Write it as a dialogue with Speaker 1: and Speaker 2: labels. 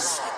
Speaker 1: Yes.